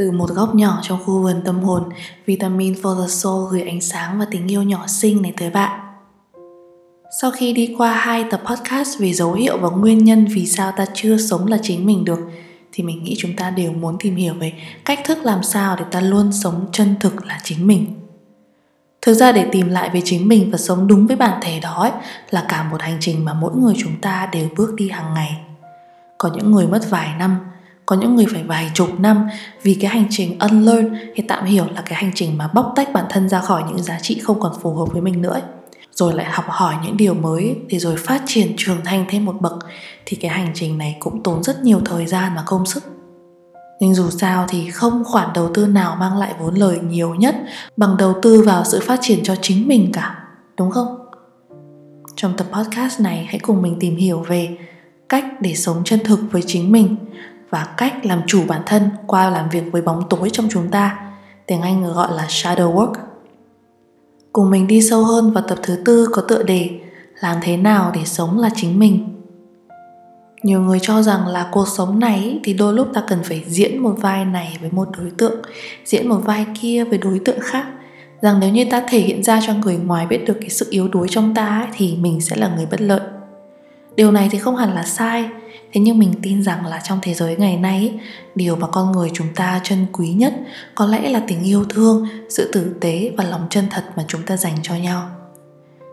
Từ một góc nhỏ trong khu vườn tâm hồn, Vitamin for the Soul gửi ánh sáng và tình yêu nhỏ xinh này tới bạn. Sau khi đi qua hai tập podcast về dấu hiệu và nguyên nhân vì sao ta chưa sống là chính mình được, thì mình nghĩ chúng ta đều muốn tìm hiểu về cách thức làm sao để ta luôn sống chân thực là chính mình. Thực ra để tìm lại về chính mình và sống đúng với bản thể đó ấy, là cả một hành trình mà mỗi người chúng ta đều bước đi hàng ngày. Có những người mất vài năm, có những người phải vài chục năm vì cái hành trình unlearn thì tạm hiểu là cái hành trình mà bóc tách bản thân ra khỏi những giá trị không còn phù hợp với mình nữa rồi lại học hỏi những điều mới thì rồi phát triển trưởng thành thêm một bậc, thì cái hành trình này cũng tốn rất nhiều thời gian và công sức. Nhưng dù sao thì không khoản đầu tư nào mang lại vốn lời nhiều nhất bằng đầu tư vào sự phát triển cho chính mình cả, đúng không? Trong tập podcast này, hãy cùng mình tìm hiểu về cách để sống chân thực với chính mình và cách làm chủ bản thân qua làm việc với bóng tối trong chúng ta. Tiếng anh gọi là shadow work. Cùng mình đi sâu hơn vào tập thứ tư có tựa đề làm thế nào để sống là chính mình. Nhiều người cho rằng là cuộc sống này thì đôi lúc ta cần phải diễn một vai này với một đối tượng, diễn một vai kia với đối tượng khác. Rằng nếu như ta thể hiện ra cho người ngoài biết được cái sự yếu đuối trong ta thì mình sẽ là người bất lợi. Điều này thì không hẳn là sai thế nhưng mình tin rằng là trong thế giới ngày nay điều mà con người chúng ta trân quý nhất có lẽ là tình yêu thương, sự tử tế và lòng chân thật mà chúng ta dành cho nhau.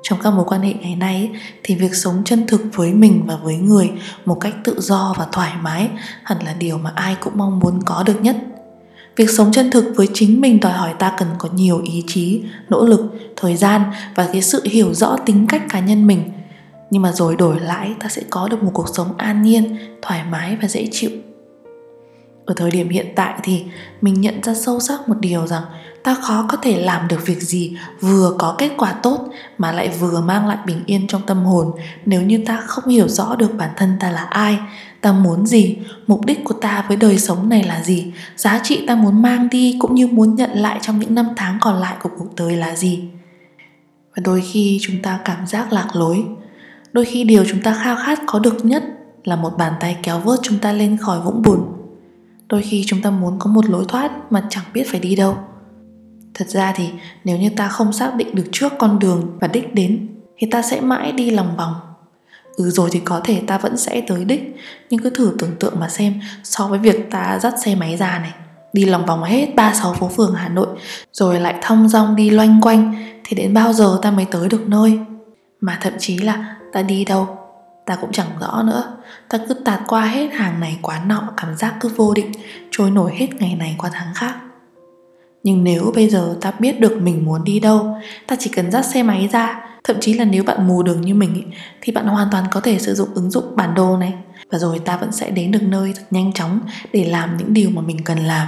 Trong các mối quan hệ ngày nay thì việc sống chân thực với mình và với người một cách tự do và thoải mái hẳn là điều mà ai cũng mong muốn có được nhất. Việc sống chân thực với chính mình đòi hỏi ta cần có nhiều ý chí, nỗ lực, thời gian và cái sự hiểu rõ tính cách cá nhân mình nhưng mà rồi đổi lại, ta sẽ có được một cuộc sống an nhiên, thoải mái và dễ chịu. Ở thời điểm hiện tại thì mình nhận ra sâu sắc một điều rằng ta khó có thể làm được việc gì vừa có kết quả tốt mà lại vừa mang lại bình yên trong tâm hồn. Nếu như ta không hiểu rõ được bản thân ta là ai, ta muốn gì, mục đích của ta với đời sống này là gì, giá trị ta muốn mang đi cũng như muốn nhận lại trong những năm tháng còn lại của cuộc đời là gì. Và đôi khi chúng ta cảm giác lạc lối đôi khi điều chúng ta khao khát có được nhất là một bàn tay kéo vớt chúng ta lên khỏi vũng bùn. Đôi khi chúng ta muốn có một lối thoát mà chẳng biết phải đi đâu. Thật ra thì, nếu như ta không xác định được trước con đường và đích đến, thì ta sẽ mãi đi lòng vòng. Ừ rồi thì có thể ta vẫn sẽ tới đích, nhưng cứ thử tưởng tượng mà xem, so với việc ta dắt xe máy ra này, đi lòng vòng hết ba sáu phố phường Hà Nội, rồi lại thong dong đi loanh quanh, thì đến bao giờ ta mới tới được nơi? Mà thậm chí là ta đi đâu ta cũng chẳng rõ nữa. Ta cứ tạt qua hết hàng này quán nọ cảm giác cứ vô định trôi nổi hết ngày này qua tháng khác. Nhưng nếu bây giờ ta biết được mình muốn đi đâu ta chỉ cần dắt xe máy ra. Thậm chí là nếu bạn mù đường như mình ý, thì bạn hoàn toàn có thể sử dụng ứng dụng bản đồ này. Và rồi ta vẫn sẽ đến được nơi thật nhanh chóng để làm những điều mà mình cần làm.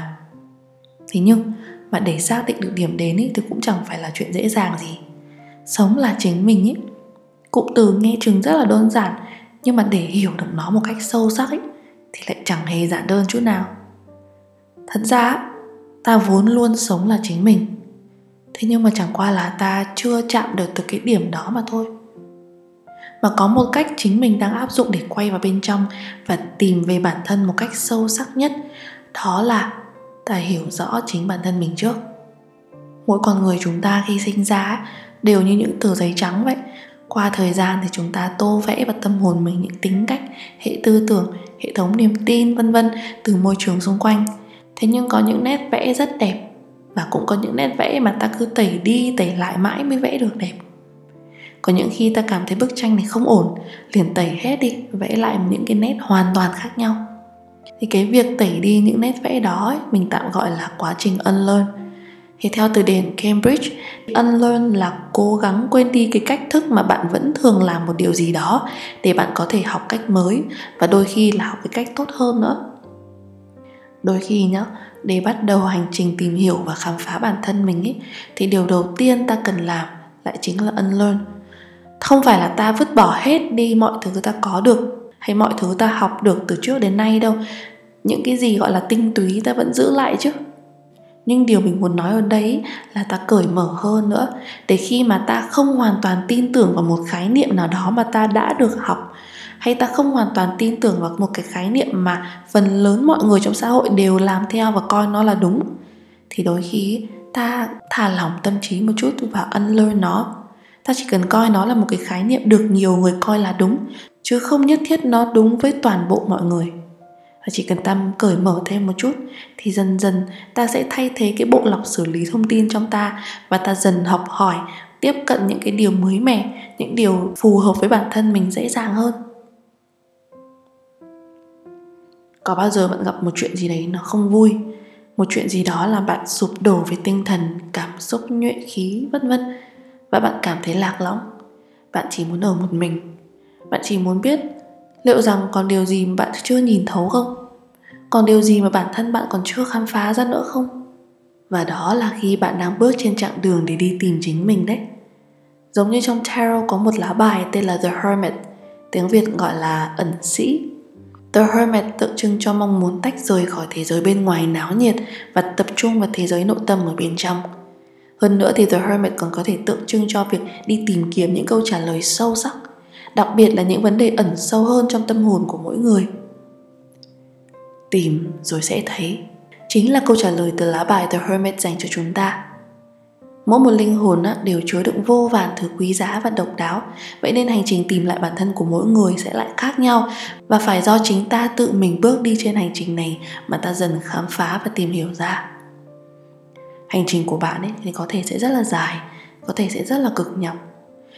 Thế nhưng mà để xác định được điểm đến ý, thì cũng chẳng phải là chuyện dễ dàng gì. Sống là chính mình ý cụm từ nghe chừng rất là đơn giản, nhưng mà để hiểu được nó một cách sâu sắc ấy, thì lại chẳng hề giản đơn chút nào. Thật ra, ta vốn luôn sống là chính mình. Thế nhưng mà chẳng qua là ta chưa chạm được từ cái điểm đó mà thôi. Mà có một cách chính mình đang áp dụng để quay vào bên trong và tìm về bản thân một cách sâu sắc nhất, đó là ta hiểu rõ chính bản thân mình trước. Mỗi con người chúng ta khi sinh ra đều như những tờ giấy trắng vậy qua thời gian thì chúng ta tô vẽ vào tâm hồn mình những tính cách hệ tư tưởng hệ thống niềm tin vân vân từ môi trường xung quanh. Thế nhưng có những nét vẽ rất đẹp và cũng có những nét vẽ mà ta cứ tẩy đi tẩy lại mãi mới vẽ được đẹp. Có những khi ta cảm thấy bức tranh này không ổn liền tẩy hết đi vẽ lại những cái nét hoàn toàn khác nhau. Thì cái việc tẩy đi những nét vẽ đó ấy, mình tạm gọi là quá trình unlearn thì theo từ điển Cambridge, unlearn là cố gắng quên đi cái cách thức mà bạn vẫn thường làm một điều gì đó để bạn có thể học cách mới và đôi khi là học cái cách tốt hơn nữa. Đôi khi nhá, để bắt đầu hành trình tìm hiểu và khám phá bản thân mình ấy thì điều đầu tiên ta cần làm lại chính là unlearn. Không phải là ta vứt bỏ hết đi mọi thứ ta có được hay mọi thứ ta học được từ trước đến nay đâu. Những cái gì gọi là tinh túy ta vẫn giữ lại chứ nhưng điều mình muốn nói ở đây là ta cởi mở hơn nữa. Để khi mà ta không hoàn toàn tin tưởng vào một khái niệm nào đó mà ta đã được học, hay ta không hoàn toàn tin tưởng vào một cái khái niệm mà phần lớn mọi người trong xã hội đều làm theo và coi nó là đúng, thì đôi khi ta thả lỏng tâm trí một chút và unlearn nó. Ta chỉ cần coi nó là một cái khái niệm được nhiều người coi là đúng, chứ không nhất thiết nó đúng với toàn bộ mọi người và chỉ cần ta cởi mở thêm một chút, thì dần dần ta sẽ thay thế cái bộ lọc xử lý thông tin trong ta. Và ta dần học hỏi, tiếp cận những cái điều mới mẻ, những điều phù hợp với bản thân mình dễ dàng hơn. Có bao giờ bạn gặp một chuyện gì đấy nó không vui? Một chuyện gì đó làm bạn sụp đổ về tinh thần, cảm xúc, nhuệ khí, vân vân. Và bạn cảm thấy lạc lõng. Bạn chỉ muốn ở một mình. Bạn chỉ muốn biết liệu rằng còn điều gì bạn chưa nhìn thấu không? Còn điều gì mà bản thân bạn còn chưa khám phá ra nữa không và đó là khi bạn đang bước trên chặng đường để đi tìm chính mình đấy giống như trong tarot có một lá bài tên là the hermit tiếng việt gọi là ẩn sĩ The Hermit tượng trưng cho mong muốn tách rời khỏi thế giới bên ngoài náo nhiệt và tập trung vào thế giới nội tâm ở bên trong. Hơn nữa thì The Hermit còn có thể tượng trưng cho việc đi tìm kiếm những câu trả lời sâu sắc, đặc biệt là những vấn đề ẩn sâu hơn trong tâm hồn của mỗi người. Tìm rồi sẽ thấy. Chính là câu trả lời từ lá bài The Hermit dành cho chúng ta. Mỗi một linh hồn đều chứa đựng vô vàn thứ quý giá và độc đáo. Vậy nên hành trình tìm lại bản thân của mỗi người sẽ lại khác nhau. Và phải do chính ta tự mình bước đi trên hành trình này Mà ta dần khám phá và tìm hiểu ra. Hành trình của bạn ấy thì có thể sẽ rất là dài, Có thể sẽ rất là cực nhọc.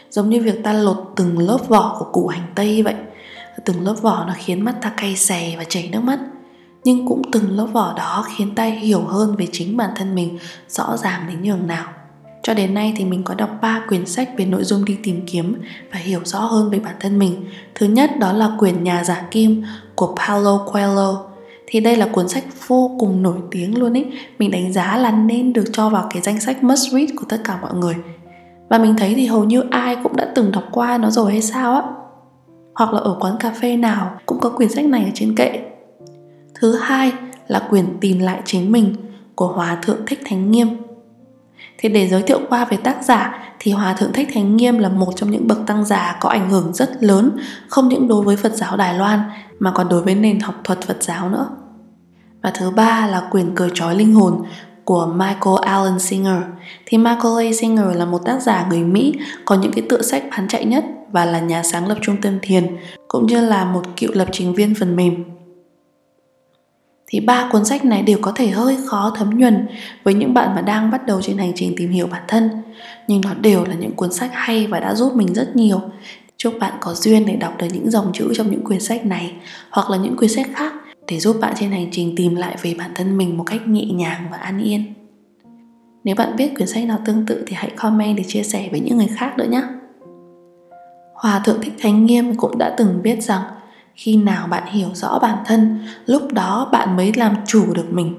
Giống như việc ta lột từng lớp vỏ của củ hành tây vậy. Từng lớp vỏ nó khiến mắt ta cay xè và chảy nước mắt nhưng cũng từng lớp vỏ đó khiến ta hiểu hơn về chính bản thân mình, rõ ràng đến nhường nào cho đến nay thì mình có đọc 3 quyển sách về nội dung đi tìm kiếm và hiểu rõ hơn về bản thân mình. Thứ nhất đó là quyển Nhà giả kim của Paulo Coelho. Thì đây là cuốn sách vô cùng nổi tiếng luôn ấy. Mình đánh giá là nên được cho vào cái danh sách must read của tất cả mọi người. Và mình thấy thì hầu như ai cũng đã từng đọc qua nó rồi hay sao á. Hoặc là ở quán cà phê nào cũng có quyển sách này ở trên kệ. Thứ hai là quyển Tìm lại chính mình của Hòa thượng Thích Thánh Nghiêm thì để giới thiệu qua về tác giả thì Hòa Thượng Thích Thánh Nghiêm là một trong những bậc tăng giả có ảnh hưởng rất lớn, không những đối với Phật giáo Đài Loan mà còn đối với nền học thuật Phật giáo nữa. Và thứ ba là quyền cờ trói linh hồn của Michael Allen Singer. Thì Michael A. Singer là một tác giả người Mỹ có những cái tựa sách bán chạy nhất và là nhà sáng lập trung tâm thiền, cũng như là một cựu lập trình viên phần mềm thì ba cuốn sách này đều có thể hơi khó thấm nhuần với những bạn mà đang bắt đầu trên hành trình tìm hiểu bản thân. Nhưng nó đều là những cuốn sách hay và đã giúp mình rất nhiều. Chúc bạn có duyên để đọc được những dòng chữ trong những quyển sách này, hoặc là những quyển sách khác để giúp bạn trên hành trình tìm lại về bản thân mình một cách nhẹ nhàng và an yên. Nếu bạn biết quyển sách nào tương tự thì hãy comment để chia sẻ với những người khác nữa nhé. Hòa Thượng Thích Thánh Nghiêm cũng đã từng biết rằng khi nào bạn hiểu rõ bản thân, lúc đó bạn mới làm chủ được mình.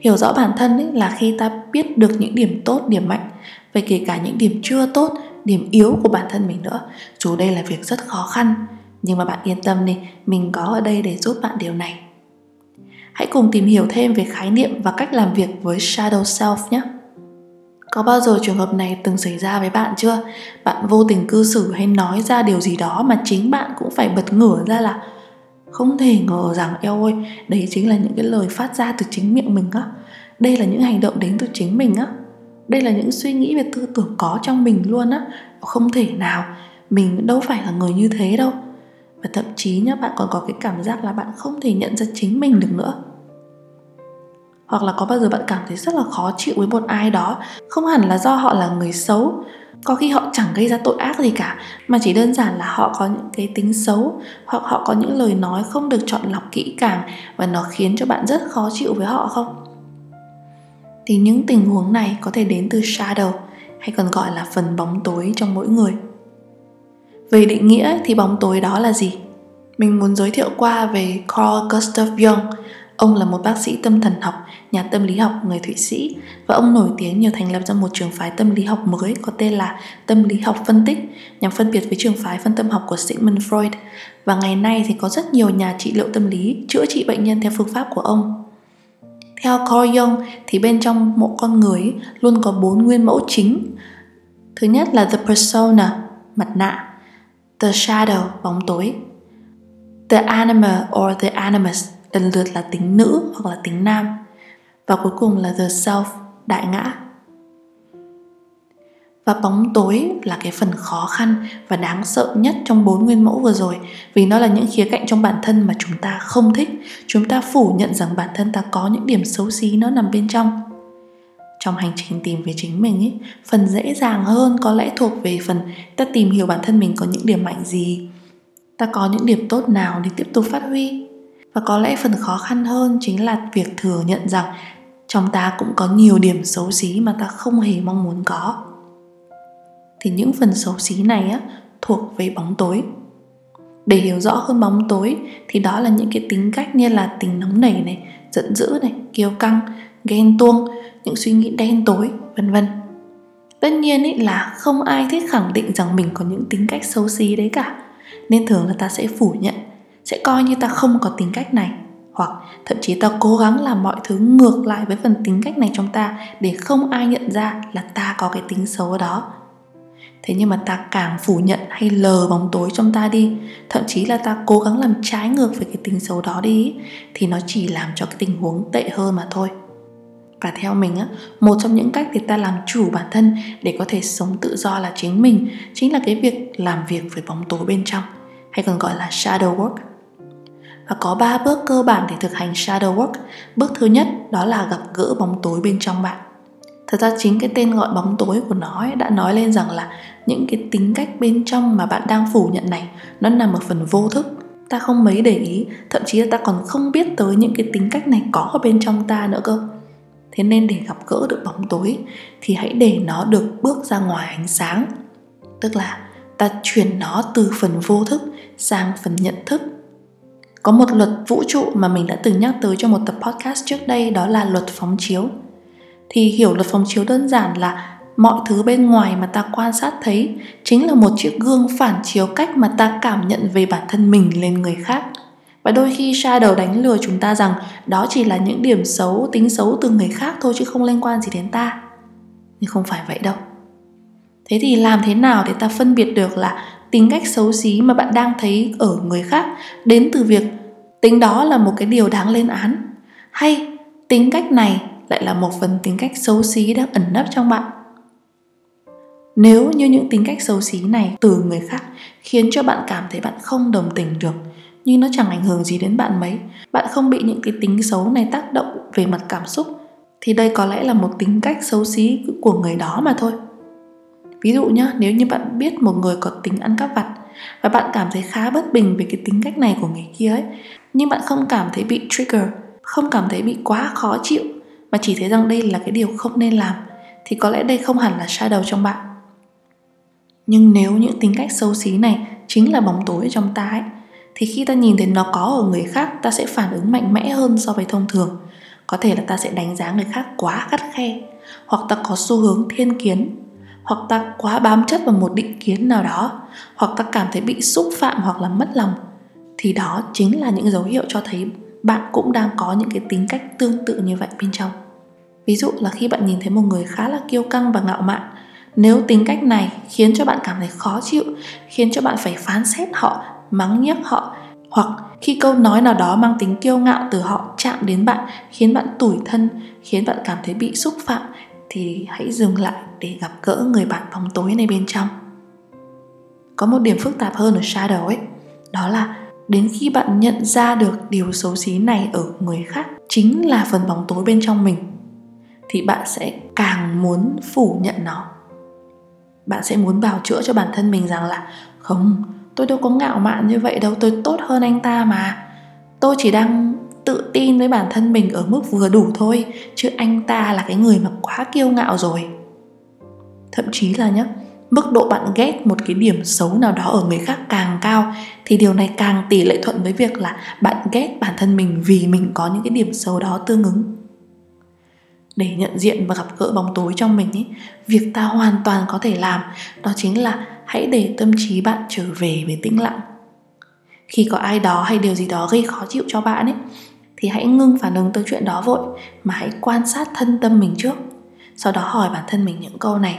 Hiểu rõ bản thân ấy là khi ta biết được những điểm tốt, điểm mạnh, và kể cả những điểm chưa tốt, điểm yếu của bản thân mình nữa. Dù đây là việc rất khó khăn, nhưng mà bạn yên tâm đi, mình có ở đây để giúp bạn điều này. Hãy cùng tìm hiểu thêm về khái niệm và cách làm việc với shadow self nhé có bao giờ trường hợp này từng xảy ra với bạn chưa? Bạn vô tình cư xử hay nói ra điều gì đó mà chính bạn cũng phải bật ngửa ra là, không thể ngờ rằng eo ơi, đấy chính là những cái lời phát ra từ chính miệng mình á. Đây là những hành động đến từ chính mình á. Đây là những suy nghĩ về tư tưởng có trong mình luôn á. Không thể nào, mình đâu phải là người như thế đâu. Và thậm chí nhá, bạn còn có cái cảm giác là bạn không thể nhận ra chính mình được nữa hoặc là có bao giờ bạn cảm thấy rất là khó chịu với một ai đó, không hẳn là do họ là người xấu. Có khi họ chẳng gây ra tội ác gì cả, mà chỉ đơn giản là họ có những cái tính xấu, hoặc họ có những lời nói không được chọn lọc kỹ càng và nó khiến cho bạn rất khó chịu với họ không? Thì những tình huống này có thể đến từ shadow, hay còn gọi là phần bóng tối trong mỗi người. Về định nghĩa thì bóng tối đó là gì? Mình muốn giới thiệu qua về Carl Gustav Jung Ông là một bác sĩ tâm thần học, nhà tâm lý học người Thụy Sĩ và ông nổi tiếng nhờ thành lập ra một trường phái tâm lý học mới có tên là tâm lý học phân tích nhằm phân biệt với trường phái phân tâm học của Sigmund Freud. Và ngày nay thì có rất nhiều nhà trị liệu tâm lý chữa trị bệnh nhân theo phương pháp của ông. Theo Carl Jung thì bên trong mỗi con người luôn có bốn nguyên mẫu chính. Thứ nhất là the persona, mặt nạ, the shadow, bóng tối, the anima or the animus lần lượt là tính nữ hoặc là tính nam. Và cuối cùng là the self, đại ngã. Và bóng tối là cái phần khó khăn và đáng sợ nhất trong bốn nguyên mẫu vừa rồi, vì nó là những khía cạnh trong bản thân mà chúng ta không thích. Chúng ta phủ nhận rằng bản thân ta có những điểm xấu xí nó nằm bên trong. Trong hành trình tìm về chính mình ấy phần dễ dàng hơn có lẽ thuộc về phần ta tìm hiểu bản thân mình có những điểm mạnh gì, ta có những điểm tốt nào để tiếp tục phát huy và có lẽ phần khó khăn hơn chính là việc thừa nhận rằng trong ta cũng có nhiều điểm xấu xí mà ta không hề mong muốn có. Thì những phần xấu xí này á, thuộc về bóng tối. Để hiểu rõ hơn bóng tối thì đó là những cái tính cách như là tính nóng nảy này, giận dữ này, kiêu căng, ghen tuông, những suy nghĩ đen tối, vân vân. Tất nhiên ý là không ai thích khẳng định rằng mình có những tính cách xấu xí đấy cả. Nên thường là ta sẽ phủ nhận sẽ coi như ta không có tính cách này. Hoặc thậm chí ta cố gắng làm mọi thứ ngược lại với phần tính cách này trong ta để không ai nhận ra là ta có cái tính xấu đó. Thế nhưng mà ta càng phủ nhận hay lờ bóng tối trong ta đi, thậm chí là ta cố gắng làm trái ngược với cái tính xấu đó đi, thì nó chỉ làm cho cái tình huống tệ hơn mà thôi. Và theo mình á, một trong những cách để ta làm chủ bản thân để có thể sống tự do là chính mình, chính là cái việc làm việc với bóng tối bên trong, hay còn gọi là shadow work và có ba bước cơ bản để thực hành shadow work. Bước thứ nhất đó là gặp gỡ bóng tối bên trong bạn. Thật ra chính cái tên gọi bóng tối của nó ấy đã nói lên rằng là những cái tính cách bên trong mà bạn đang phủ nhận này, nó nằm ở phần vô thức. Ta không mấy để ý, thậm chí là ta còn không biết tới những cái tính cách này có ở bên trong ta nữa cơ. Thế nên để gặp gỡ được bóng tối thì hãy để nó được bước ra ngoài ánh sáng. Tức là ta chuyển nó từ phần vô thức sang phần nhận thức có một luật vũ trụ mà mình đã từng nhắc tới trong một tập podcast trước đây, đó là luật phóng chiếu. Thì hiểu luật phóng chiếu đơn giản là mọi thứ bên ngoài mà ta quan sát thấy chính là một chiếc gương phản chiếu cách mà ta cảm nhận về bản thân mình lên người khác. Và đôi khi shadow đánh lừa chúng ta rằng đó chỉ là những điểm xấu, tính xấu từ người khác thôi chứ không liên quan gì đến ta. Nhưng không phải vậy đâu. Thế thì làm thế nào để ta phân biệt được là tính cách xấu xí mà bạn đang thấy ở người khác, đến từ việc tính đó là một cái điều đáng lên án. Hay tính cách này lại là một phần tính cách xấu xí đang ẩn nấp trong bạn? Nếu như những tính cách xấu xí này từ người khác khiến cho bạn cảm thấy bạn không đồng tình được, nhưng nó chẳng ảnh hưởng gì đến bạn mấy, bạn không bị những cái tính xấu này tác động về mặt cảm xúc, thì đây có lẽ là một tính cách xấu xí của người đó mà thôi ví dụ nhé nếu như bạn biết một người có tính ăn cắp vặt và bạn cảm thấy khá bất bình về cái tính cách này của người kia ấy, nhưng bạn không cảm thấy bị trigger, không cảm thấy bị quá khó chịu, mà chỉ thấy rằng đây là cái điều không nên làm, thì có lẽ đây không hẳn là shadow trong bạn. Nhưng nếu những tính cách xấu xí này chính là bóng tối trong ta ấy, thì khi ta nhìn thấy nó có ở người khác, ta sẽ phản ứng mạnh mẽ hơn so với thông thường. Có thể là ta sẽ đánh giá người khác quá khắt khe, hoặc ta có xu hướng thiên kiến hoặc ta quá bám chất vào một định kiến nào đó, hoặc ta cảm thấy bị xúc phạm hoặc là mất lòng, thì đó chính là những dấu hiệu cho thấy bạn cũng đang có những cái tính cách tương tự như vậy bên trong. Ví dụ là khi bạn nhìn thấy một người khá là kiêu căng và ngạo mạn, nếu tính cách này khiến cho bạn cảm thấy khó chịu, khiến cho bạn phải phán xét họ, mắng nhiếc họ, hoặc khi câu nói nào đó mang tính kiêu ngạo từ họ chạm đến bạn, khiến bạn tủi thân, khiến bạn cảm thấy bị xúc phạm thì hãy dừng lại để gặp gỡ người bạn bóng tối này bên trong. Có một điểm phức tạp hơn ở shadow ấy, đó là đến khi bạn nhận ra được điều xấu xí này ở người khác chính là phần bóng tối bên trong mình, thì bạn sẽ càng muốn phủ nhận nó. Bạn sẽ muốn bào chữa cho bản thân mình rằng là, không, tôi đâu có ngạo mạn như vậy đâu, tôi tốt hơn anh ta mà. Tôi chỉ đang tự tin với bản thân mình ở mức vừa đủ thôi, chứ anh ta là cái người mà quá kiêu ngạo rồi. Thậm chí là nhá, mức độ bạn ghét một cái điểm xấu nào đó ở người khác càng cao, thì điều này càng tỷ lệ thuận với việc là bạn ghét bản thân mình vì mình có những cái điểm xấu đó tương ứng. Để nhận diện và gặp gỡ bóng tối trong mình ấy việc ta hoàn toàn có thể làm, đó chính là hãy để tâm trí bạn trở về với tĩnh lặng. Khi có ai đó hay điều gì đó gây khó chịu cho bạn ấy thì hãy ngưng phản ứng tới chuyện đó vội, mà hãy quan sát thân tâm mình trước. Sau đó hỏi bản thân mình những câu này.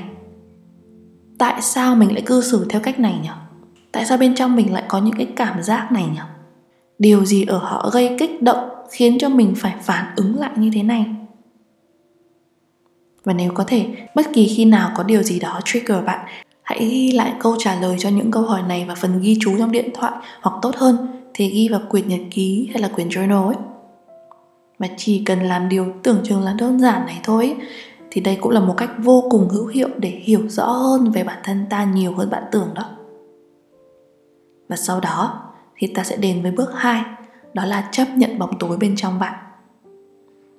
Tại sao mình lại cư xử theo cách này nhỉ? Tại sao bên trong mình lại có những cái cảm giác này nhỉ? Điều gì ở họ gây kích động khiến cho mình phải phản ứng lại như thế này? Và nếu có thể, bất kỳ khi nào có điều gì đó trigger bạn, hãy ghi lại câu trả lời cho những câu hỏi này vào phần ghi chú trong điện thoại hoặc tốt hơn, thì ghi vào quyển nhật ký hay là quyển journal ấy mà chỉ cần làm điều tưởng chừng là đơn giản này thôi. Thì đây cũng là một cách vô cùng hữu hiệu để hiểu rõ hơn về bản thân ta nhiều hơn bạn tưởng đó. Và sau đó thì ta sẽ đến với bước 2 đó là chấp nhận bóng tối bên trong bạn.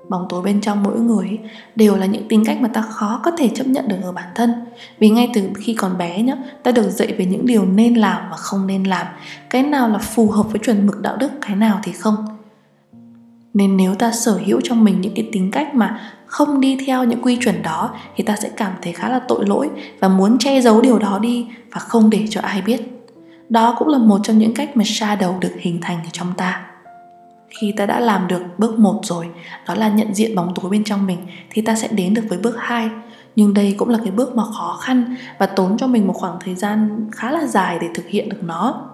Bóng tối bên trong mỗi người đều là những tính cách mà ta khó có thể chấp nhận được ở bản thân. Vì ngay từ khi còn bé nhá, ta được dạy về những điều nên làm và không nên làm. Cái nào là phù hợp với chuẩn mực đạo đức, cái nào thì không nên nếu ta sở hữu trong mình những cái tính cách mà không đi theo những quy chuẩn đó, thì ta sẽ cảm thấy khá là tội lỗi và muốn che giấu điều đó đi và không để cho ai biết. Đó cũng là một trong những cách mà shadow được hình thành ở trong ta. Khi ta đã làm được bước 1 rồi, đó là nhận diện bóng tối bên trong mình, thì ta sẽ đến được với bước 2 nhưng đây cũng là cái bước mà khó khăn và tốn cho mình một khoảng thời gian khá là dài để thực hiện được nó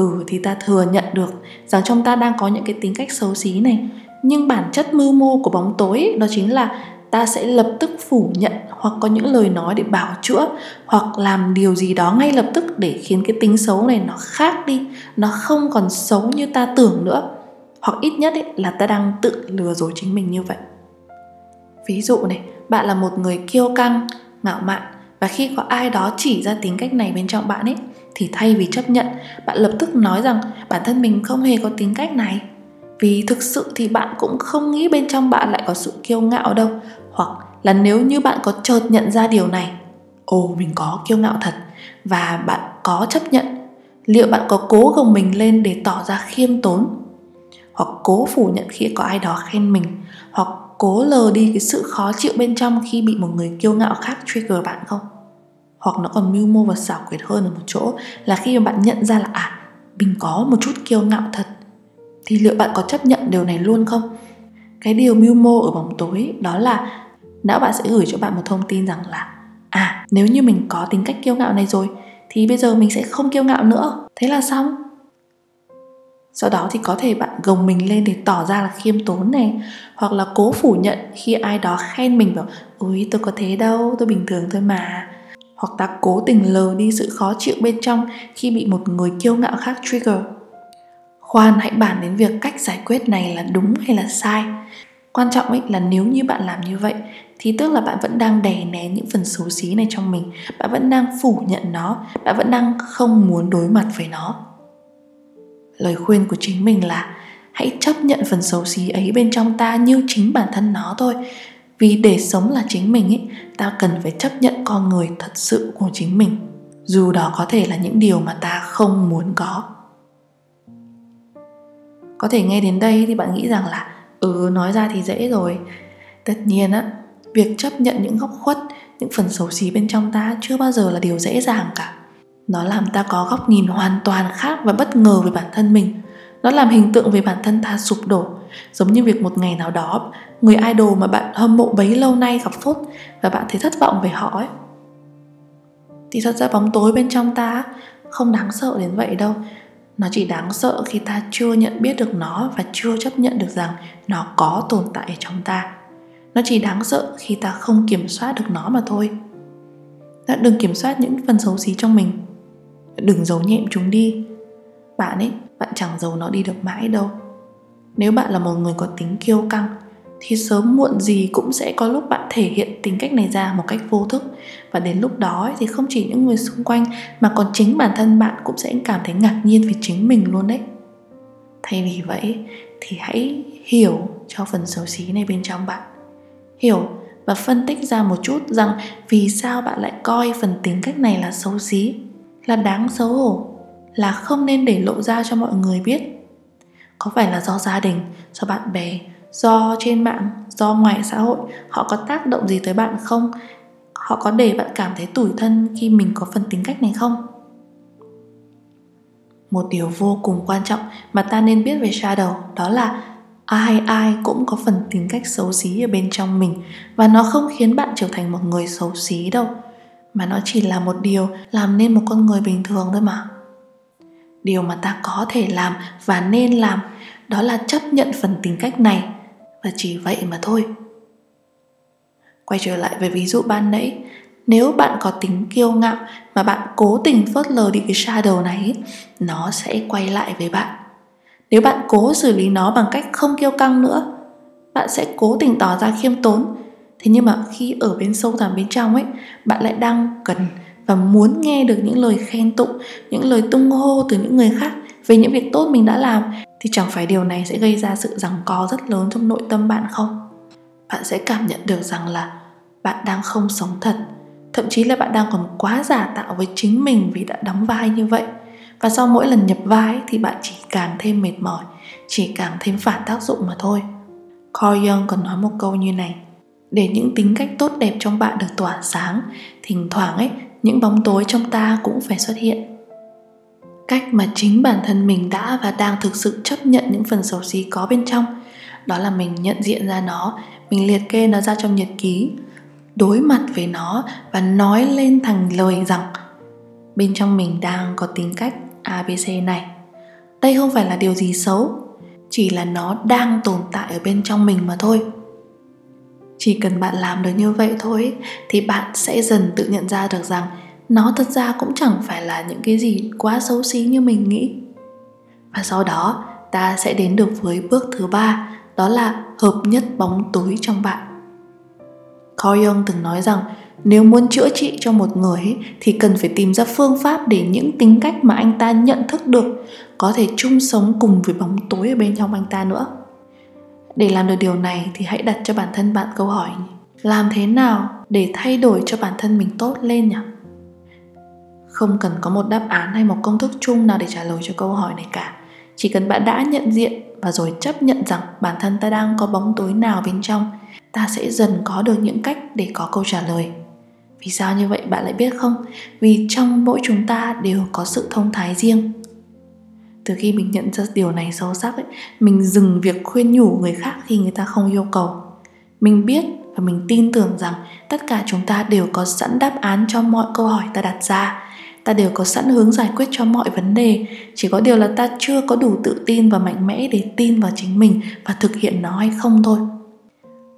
ừ thì ta thừa nhận được rằng trong ta đang có những cái tính cách xấu xí này. Nhưng bản chất mưu mô của bóng tối đó chính là ta sẽ lập tức phủ nhận hoặc có những lời nói để bảo chữa hoặc làm điều gì đó ngay lập tức để khiến cái tính xấu này nó khác đi. Nó không còn xấu như ta tưởng nữa. Hoặc ít nhất ấy, là ta đang tự lừa dối chính mình như vậy. Ví dụ này bạn là một người kiêu căng ngạo mạn và khi có ai đó chỉ ra tính cách này bên trong bạn ấy thì thay vì chấp nhận, bạn lập tức nói rằng bản thân mình không hề có tính cách này. Vì thực sự thì bạn cũng không nghĩ bên trong bạn lại có sự kiêu ngạo đâu, hoặc là nếu như bạn có chợt nhận ra điều này, ồ, mình có kiêu ngạo thật và bạn có chấp nhận, liệu bạn có cố gồng mình lên để tỏ ra khiêm tốn? Hoặc cố phủ nhận khi có ai đó khen mình, hoặc cố lờ đi cái sự khó chịu bên trong khi bị một người kiêu ngạo khác trigger bạn không? Hoặc nó còn mưu mô và xảo quyệt hơn ở một chỗ là khi mà bạn nhận ra là à mình có một chút kiêu ngạo thật, thì liệu bạn có chấp nhận điều này luôn không? Cái điều mưu mô ở bóng tối đó là, não bạn sẽ gửi cho bạn một thông tin rằng là à nếu như mình có tính cách kiêu ngạo này rồi, thì bây giờ mình sẽ không kiêu ngạo nữa. Thế là xong. Sau đó thì có thể bạn gồng mình lên để tỏ ra là khiêm tốn này, hoặc là cố phủ nhận khi ai đó khen mình bảo ui tôi có thế đâu, tôi bình thường thôi mà hoặc ta cố tình lờ đi sự khó chịu bên trong khi bị một người kiêu ngạo khác trigger. Khoan, hãy bàn đến việc cách giải quyết này là đúng hay là sai. Quan trọng ấy là nếu như bạn làm như vậy, thì tức là bạn vẫn đang đè nén những phần xấu xí này trong mình. Bạn vẫn đang phủ nhận nó, bạn vẫn đang không muốn đối mặt với nó. Lời khuyên của chính mình là, hãy chấp nhận phần xấu xí ấy bên trong ta như chính bản thân nó thôi vì để sống là chính mình ấy ta cần phải chấp nhận con người thật sự của chính mình, dù đó có thể là những điều mà ta không muốn có. Có thể nghe đến đây thì bạn nghĩ rằng là ừ nói ra thì dễ rồi. Tất nhiên á, việc chấp nhận những góc khuất, những phần xấu xí bên trong ta chưa bao giờ là điều dễ dàng cả. Nó làm ta có góc nhìn hoàn toàn khác và bất ngờ về bản thân mình nó làm hình tượng về bản thân ta sụp đổ. Giống như việc một ngày nào đó, người idol mà bạn hâm mộ bấy lâu nay gặp phốt và bạn thấy thất vọng về họ ấy. Thì thật ra bóng tối bên trong ta không đáng sợ đến vậy đâu. Nó chỉ đáng sợ khi ta chưa nhận biết được nó và chưa chấp nhận được rằng nó có tồn tại ở trong ta. Nó chỉ đáng sợ khi ta không kiểm soát được nó mà thôi. Ta đừng kiểm soát những phần xấu xí trong mình. Đừng giấu nhẹm chúng đi. Bạn ấy bạn chẳng giấu nó đi được mãi đâu. Nếu bạn là một người có tính kiêu căng, thì sớm muộn gì cũng sẽ có lúc bạn thể hiện tính cách này ra một cách vô thức. Và đến lúc đó thì không chỉ những người xung quanh, mà còn chính bản thân bạn cũng sẽ cảm thấy ngạc nhiên về chính mình luôn đấy. Thay vì vậy, thì hãy hiểu cho phần xấu xí này bên trong bạn. Hiểu và phân tích ra một chút rằng vì sao bạn lại coi phần tính cách này là xấu xí, là đáng xấu hổ là không nên để lộ ra cho mọi người biết. Có phải là do gia đình, do bạn bè, do trên mạng, do ngoài xã hội, họ có tác động gì tới bạn không? Họ có để bạn cảm thấy tủi thân khi mình có phần tính cách này không? Một điều vô cùng quan trọng mà ta nên biết về shadow đó là ai ai cũng có phần tính cách xấu xí ở bên trong mình và nó không khiến bạn trở thành một người xấu xí đâu, mà nó chỉ là một điều làm nên một con người bình thường thôi mà điều mà ta có thể làm và nên làm, đó là chấp nhận phần tính cách này. Và chỉ vậy mà thôi. Quay trở lại với ví dụ ban nãy, nếu bạn có tính kiêu ngạo mà bạn cố tình phớt lờ đi cái shadow này, nó sẽ quay lại với bạn. Nếu bạn cố xử lý nó bằng cách không kiêu căng nữa, bạn sẽ cố tình tỏ ra khiêm tốn. Thế nhưng mà khi ở bên sâu thẳm bên trong ấy, bạn lại đang cần và muốn nghe được những lời khen tụng, những lời tung hô từ những người khác về những việc tốt mình đã làm, thì chẳng phải điều này sẽ gây ra sự giằng co rất lớn trong nội tâm bạn không? Bạn sẽ cảm nhận được rằng là bạn đang không sống thật. Thậm chí là bạn đang còn quá giả tạo với chính mình vì đã đóng vai như vậy. Và sau mỗi lần nhập vai thì bạn chỉ càng thêm mệt mỏi, chỉ càng thêm phản tác dụng mà thôi. Carl Jung còn nói một câu như này, để những tính cách tốt đẹp trong bạn được tỏa sáng, thỉnh thoảng ấy những bóng tối trong ta cũng phải xuất hiện. Cách mà chính bản thân mình đã và đang thực sự chấp nhận những phần xấu xí có bên trong, đó là mình nhận diện ra nó, mình liệt kê nó ra trong nhật ký, đối mặt với nó và nói lên thành lời rằng, bên trong mình đang có tính cách abc này. Đây không phải là điều gì xấu, chỉ là nó đang tồn tại ở bên trong mình mà thôi chỉ cần bạn làm được như vậy thôi, thì bạn sẽ dần tự nhận ra được rằng nó thật ra cũng chẳng phải là những cái gì quá xấu xí như mình nghĩ. Và sau đó, ta sẽ đến được với bước thứ ba, đó là hợp nhất bóng tối trong bạn. Carl Jung từng nói rằng, nếu muốn chữa trị cho một người thì cần phải tìm ra phương pháp để những tính cách mà anh ta nhận thức được có thể chung sống cùng với bóng tối ở bên trong anh ta nữa để làm được điều này thì hãy đặt cho bản thân bạn câu hỏi, làm thế nào để thay đổi cho bản thân mình tốt lên nhỉ? Không cần có một đáp án hay một công thức chung nào để trả lời cho câu hỏi này cả. Chỉ cần bạn đã nhận diện và rồi chấp nhận rằng bản thân ta đang có bóng tối nào bên trong, ta sẽ dần có được những cách để có câu trả lời. Vì sao như vậy bạn lại biết không? Vì trong mỗi chúng ta đều có sự thông thái riêng từ khi mình nhận ra điều này sâu sắc ấy, mình dừng việc khuyên nhủ người khác khi người ta không yêu cầu. Mình biết và mình tin tưởng rằng tất cả chúng ta đều có sẵn đáp án cho mọi câu hỏi ta đặt ra. Ta đều có sẵn hướng giải quyết cho mọi vấn đề. Chỉ có điều là ta chưa có đủ tự tin và mạnh mẽ để tin vào chính mình và thực hiện nó hay không thôi.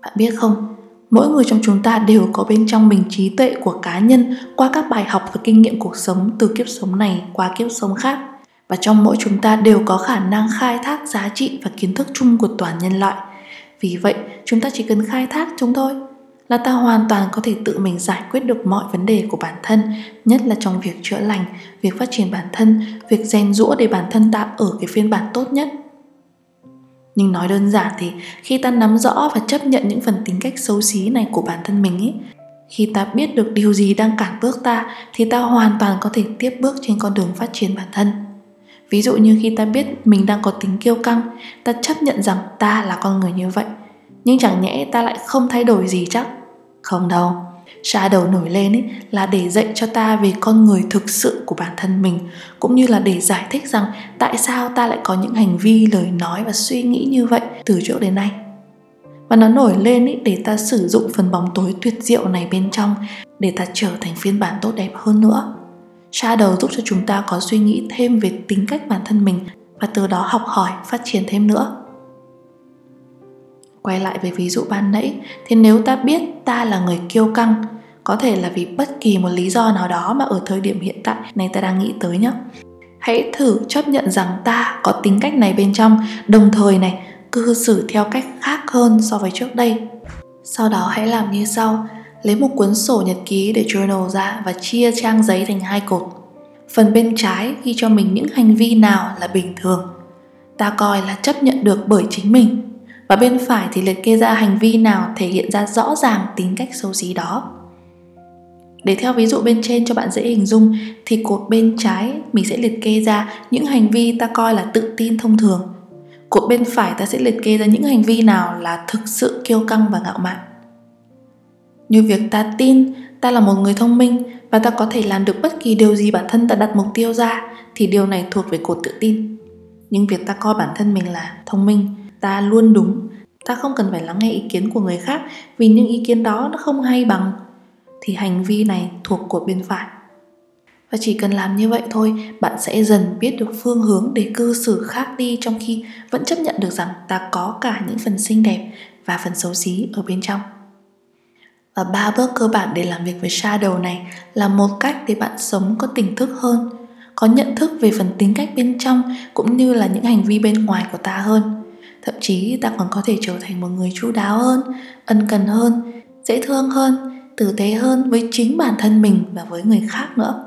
Bạn biết không, mỗi người trong chúng ta đều có bên trong mình trí tuệ của cá nhân qua các bài học và kinh nghiệm cuộc sống từ kiếp sống này qua kiếp sống khác và trong mỗi chúng ta đều có khả năng khai thác giá trị và kiến thức chung của toàn nhân loại. Vì vậy, chúng ta chỉ cần khai thác chúng thôi, là ta hoàn toàn có thể tự mình giải quyết được mọi vấn đề của bản thân, nhất là trong việc chữa lành, việc phát triển bản thân, việc rèn rũa để bản thân ta ở cái phiên bản tốt nhất. Nhưng nói đơn giản thì, khi ta nắm rõ và chấp nhận những phần tính cách xấu xí này của bản thân mình ý, khi ta biết được điều gì đang cản bước ta, thì ta hoàn toàn có thể tiếp bước trên con đường phát triển bản thân ví dụ như khi ta biết mình đang có tính kiêu căng ta chấp nhận rằng ta là con người như vậy nhưng chẳng nhẽ ta lại không thay đổi gì chắc? Không đâu. Shadow nổi lên ấy là để dạy cho ta về con người thực sự của bản thân mình cũng như là để giải thích rằng tại sao ta lại có những hành vi lời nói và suy nghĩ như vậy từ trước đến nay. Và nó nổi lên ý, để ta sử dụng phần bóng tối tuyệt diệu này bên trong để ta trở thành phiên bản tốt đẹp hơn nữa shadow giúp cho chúng ta có suy nghĩ thêm về tính cách bản thân mình và từ đó học hỏi, phát triển thêm nữa. Quay lại về ví dụ ban nãy, thì nếu ta biết ta là người kiêu căng, có thể là vì bất kỳ một lý do nào đó mà ở thời điểm hiện tại này ta đang nghĩ tới nhé hãy thử chấp nhận rằng ta có tính cách này bên trong, đồng thời này, cư xử theo cách khác hơn so với trước đây. Sau đó hãy làm như sau lấy một cuốn sổ nhật ký để journal ra và chia trang giấy thành hai cột. Phần bên trái ghi cho mình những hành vi nào là bình thường. Ta coi là chấp nhận được bởi chính mình. Và bên phải thì liệt kê ra hành vi nào thể hiện ra rõ ràng tính cách xấu xí đó. Để theo ví dụ bên trên cho bạn dễ hình dung, thì cột bên trái mình sẽ liệt kê ra những hành vi ta coi là tự tin thông thường. Cột bên phải ta sẽ liệt kê ra những hành vi nào là thực sự kiêu căng và ngạo mạn như việc ta tin, ta là một người thông minh và ta có thể làm được bất kỳ điều gì bản thân ta đặt mục tiêu ra, thì điều này thuộc về cột tự tin. Nhưng việc ta coi bản thân mình là thông minh, ta luôn đúng. Ta không cần phải lắng nghe ý kiến của người khác vì những ý kiến đó nó không hay bằng, thì hành vi này thuộc cột bên phải. Và chỉ cần làm như vậy thôi, bạn sẽ dần biết được phương hướng để cư xử khác đi trong khi vẫn chấp nhận được rằng ta có cả những phần xinh đẹp và phần xấu xí ở bên trong và ba bước cơ bản để làm việc với shadow này là một cách để bạn sống có tỉnh thức hơn, có nhận thức về phần tính cách bên trong cũng như là những hành vi bên ngoài của ta hơn. Thậm chí, ta còn có thể trở thành một người chu đáo hơn, ân cần hơn, dễ thương hơn, tử tế hơn với chính bản thân mình và với người khác nữa.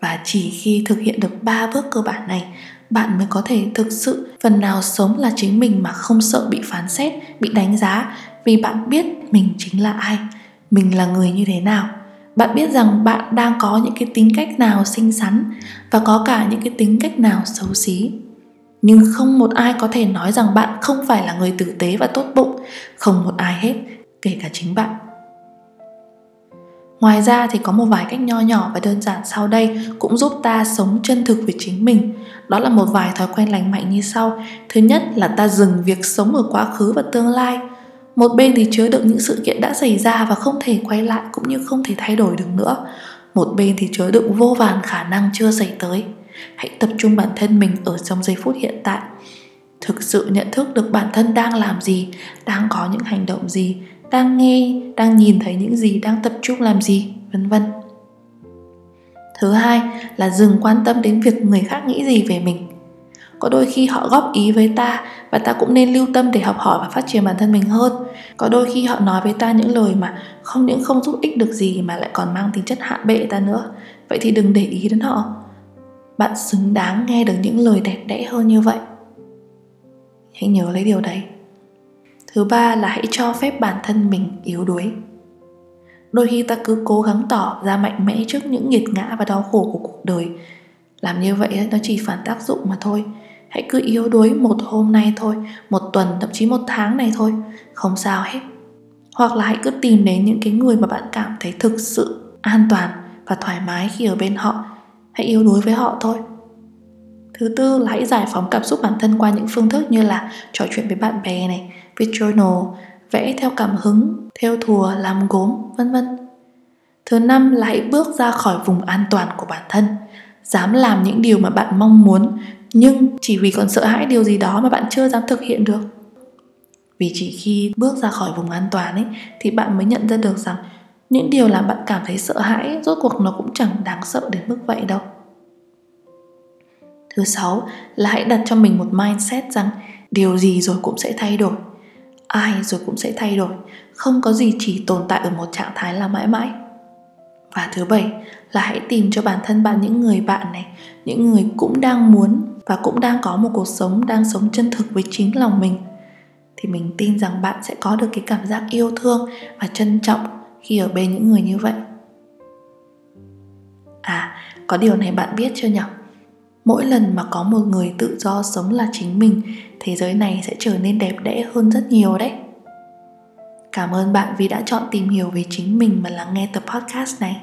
Và chỉ khi thực hiện được ba bước cơ bản này, bạn mới có thể thực sự phần nào sống là chính mình mà không sợ bị phán xét, bị đánh giá vì bạn biết mình chính là ai, mình là người như thế nào. Bạn biết rằng bạn đang có những cái tính cách nào xinh xắn và có cả những cái tính cách nào xấu xí. Nhưng không một ai có thể nói rằng bạn không phải là người tử tế và tốt bụng. Không một ai hết, kể cả chính bạn. Ngoài ra thì có một vài cách nho nhỏ và đơn giản sau đây cũng giúp ta sống chân thực với chính mình. Đó là một vài thói quen lành mạnh như sau. Thứ nhất là ta dừng việc sống ở quá khứ và tương lai một bên thì chứa đựng những sự kiện đã xảy ra và không thể quay lại cũng như không thể thay đổi được nữa. Một bên thì chứa đựng vô vàn khả năng chưa xảy tới. Hãy tập trung bản thân mình ở trong giây phút hiện tại. Thực sự nhận thức được bản thân đang làm gì, đang có những hành động gì, đang nghe, đang nhìn thấy những gì, đang tập trung làm gì, vân vân. Thứ hai là dừng quan tâm đến việc người khác nghĩ gì về mình có đôi khi họ góp ý với ta và ta cũng nên lưu tâm để học hỏi và phát triển bản thân mình hơn. Có đôi khi họ nói với ta những lời mà không những không giúp ích được gì mà lại còn mang tính chất hạ bệ ta nữa. Vậy thì đừng để ý đến họ. Bạn xứng đáng nghe được những lời đẹp đẽ hơn như vậy. Hãy nhớ lấy điều đấy. Thứ ba là hãy cho phép bản thân mình yếu đuối. Đôi khi ta cứ cố gắng tỏ ra mạnh mẽ trước những nghiệt ngã và đau khổ của cuộc đời. Làm như vậy nó chỉ phản tác dụng mà thôi hãy cứ yếu đuối một hôm nay thôi, một tuần, thậm chí một tháng này thôi. Không sao hết. Hoặc là hãy cứ tìm đến những cái người mà bạn cảm thấy thực sự an toàn và thoải mái khi ở bên họ. Hãy yếu đuối với họ thôi. Thứ tư là hãy giải phóng cảm xúc bản thân qua những phương thức như là trò chuyện với bạn bè này, viết journal, vẽ theo cảm hứng, theo thùa, làm gốm, vân vân. Thứ năm là hãy bước ra khỏi vùng an toàn của bản thân. Dám làm những điều mà bạn mong muốn nhưng chỉ vì còn sợ hãi điều gì đó mà bạn chưa dám thực hiện được. Vì chỉ khi bước ra khỏi vùng an toàn ấy, thì bạn mới nhận ra được rằng những điều làm bạn cảm thấy sợ hãi, rốt cuộc nó cũng chẳng đáng sợ đến mức vậy đâu. Thứ sáu là hãy đặt cho mình một mindset rằng điều gì rồi cũng sẽ thay đổi, ai rồi cũng sẽ thay đổi, không có gì chỉ tồn tại ở một trạng thái là mãi mãi. Và thứ bảy là hãy tìm cho bản thân bạn những người bạn này, những người cũng đang muốn và cũng đang có một cuộc sống, đang sống chân thực với chính lòng mình, thì mình tin rằng bạn sẽ có được cái cảm giác yêu thương và trân trọng khi ở bên những người như vậy. À có điều này bạn biết chưa nhỉ? Mỗi lần mà có một người tự do sống là chính mình, thế giới này sẽ trở nên đẹp đẽ hơn rất nhiều đấy. Cảm ơn bạn vì đã chọn tìm hiểu về chính mình mà lắng nghe tập podcast này.